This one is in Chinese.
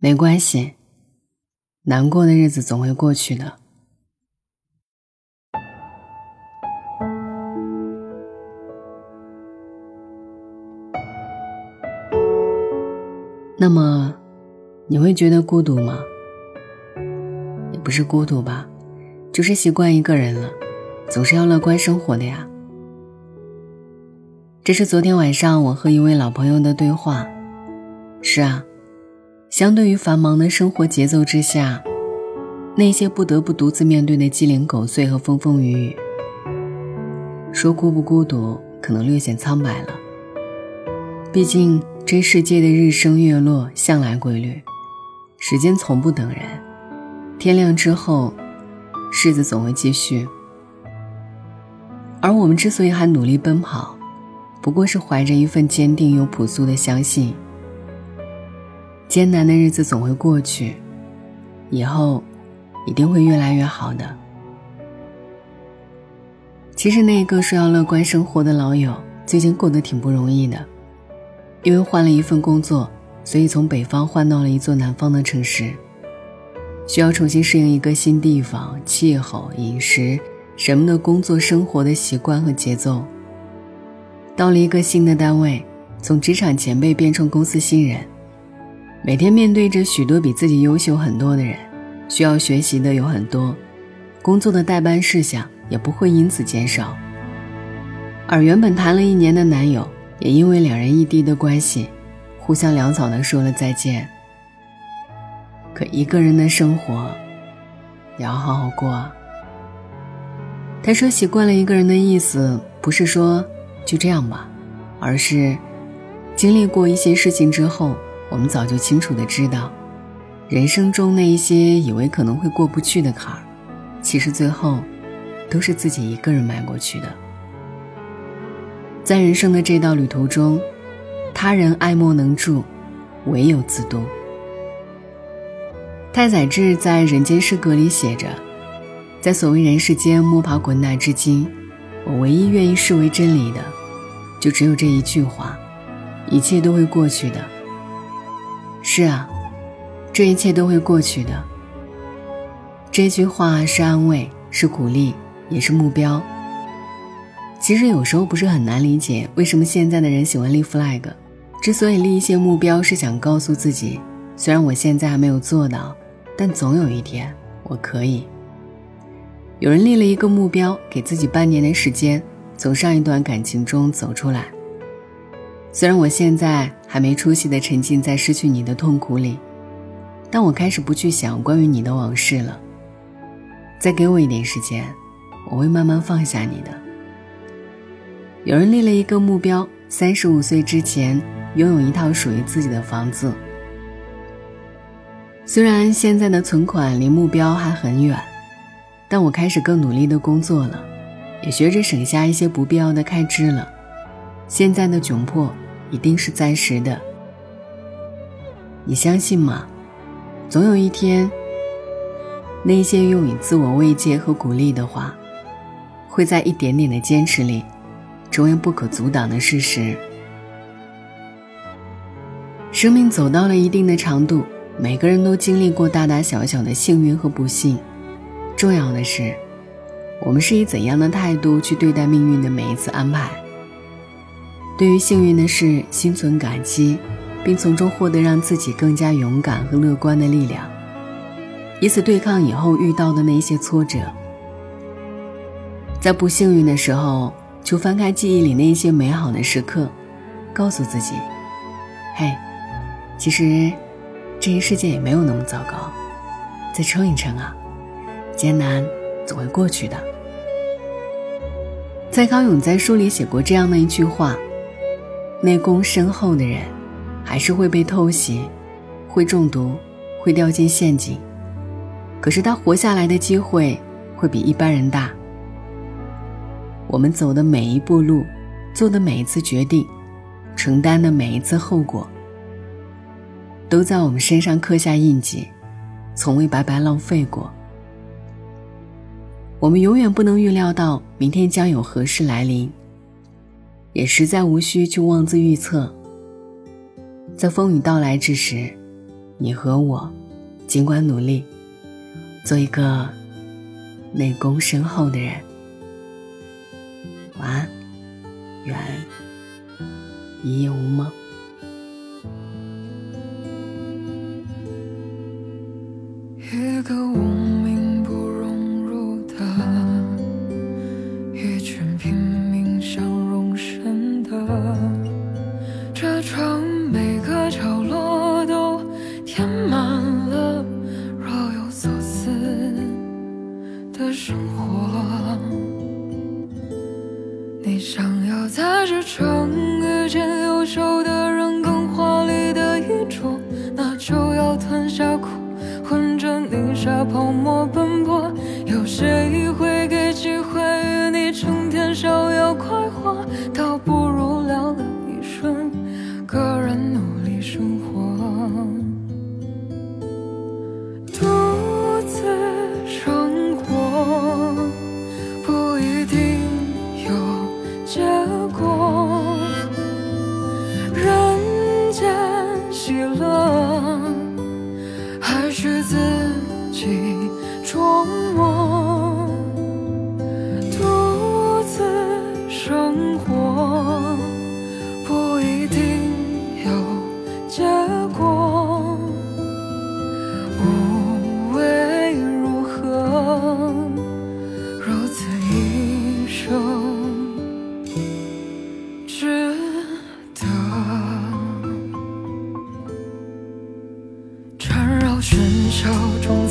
没关系，难过的日子总会过去的。那么，你会觉得孤独吗？也不是孤独吧，就是习惯一个人了，总是要乐观生活的呀。这是昨天晚上我和一位老朋友的对话。是啊，相对于繁忙的生活节奏之下，那些不得不独自面对的鸡零狗碎和风风雨雨，说孤不孤独，可能略显苍白了。毕竟。这世界的日升月落向来规律，时间从不等人。天亮之后，日子总会继续。而我们之所以还努力奔跑，不过是怀着一份坚定又朴素的相信：艰难的日子总会过去，以后一定会越来越好的。其实，那一个说要乐观生活的老友，最近过得挺不容易的。因为换了一份工作，所以从北方换到了一座南方的城市，需要重新适应一个新地方、气候、饮食什么的工作生活的习惯和节奏。到了一个新的单位，从职场前辈变成公司新人，每天面对着许多比自己优秀很多的人，需要学习的有很多，工作的代办事项也不会因此减少。而原本谈了一年的男友。也因为两人异地的关系，互相潦草的说了再见。可一个人的生活，也要好好过。他说习惯了一个人的意思，不是说就这样吧，而是经历过一些事情之后，我们早就清楚的知道，人生中那一些以为可能会过不去的坎儿，其实最后都是自己一个人迈过去的。在人生的这道旅途中，他人爱莫能助，唯有自渡。太宰治在《人间失格》里写着：“在所谓人世间摸爬滚打至今，我唯一愿意视为真理的，就只有这一句话：一切都会过去的。”是啊，这一切都会过去的。这句话是安慰，是鼓励，也是目标。其实有时候不是很难理解，为什么现在的人喜欢立 flag。之所以立一些目标，是想告诉自己，虽然我现在还没有做到，但总有一天我可以。有人立了一个目标，给自己半年的时间，从上一段感情中走出来。虽然我现在还没出息的沉浸在失去你的痛苦里，但我开始不去想关于你的往事了。再给我一点时间，我会慢慢放下你的。有人立了一个目标：三十五岁之前拥有一套属于自己的房子。虽然现在的存款离目标还很远，但我开始更努力的工作了，也学着省下一些不必要的开支了。现在的窘迫一定是暂时的，你相信吗？总有一天，那些用以自我慰藉和鼓励的话，会在一点点的坚持里。成为不可阻挡的事实。生命走到了一定的长度，每个人都经历过大大小小的幸运和不幸。重要的是，我们是以怎样的态度去对待命运的每一次安排。对于幸运的事，心存感激，并从中获得让自己更加勇敢和乐观的力量，以此对抗以后遇到的那些挫折。在不幸运的时候。就翻开记忆里那些美好的时刻，告诉自己：“嘿，其实这一世界也没有那么糟糕，再撑一撑啊，艰难总会过去的。”蔡康永在书里写过这样的一句话：“内功深厚的人，还是会被偷袭，会中毒，会掉进陷阱，可是他活下来的机会会比一般人大。”我们走的每一步路，做的每一次决定，承担的每一次后果，都在我们身上刻下印记，从未白白浪费过。我们永远不能预料到明天将有何事来临，也实在无需去妄自预测，在风雨到来之时，你和我尽管努力，做一个内功深厚的人。晚安，愿一夜无梦。生活。你想要在这城喧嚣中